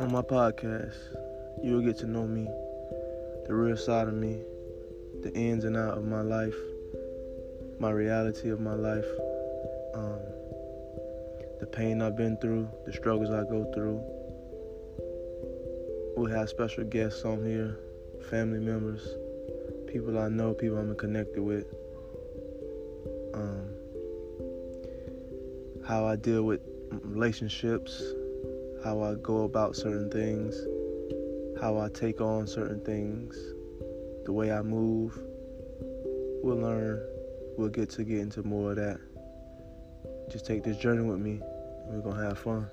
On my podcast, you'll get to know me, the real side of me, the ins and out of my life, my reality of my life, um, the pain I've been through, the struggles I go through. We'll have special guests on here, family members, people I know, people I'm connected with. Um, how I deal with relationships, how I go about certain things, how I take on certain things, the way I move. We'll learn, we'll get to get into more of that. Just take this journey with me, and we're gonna have fun.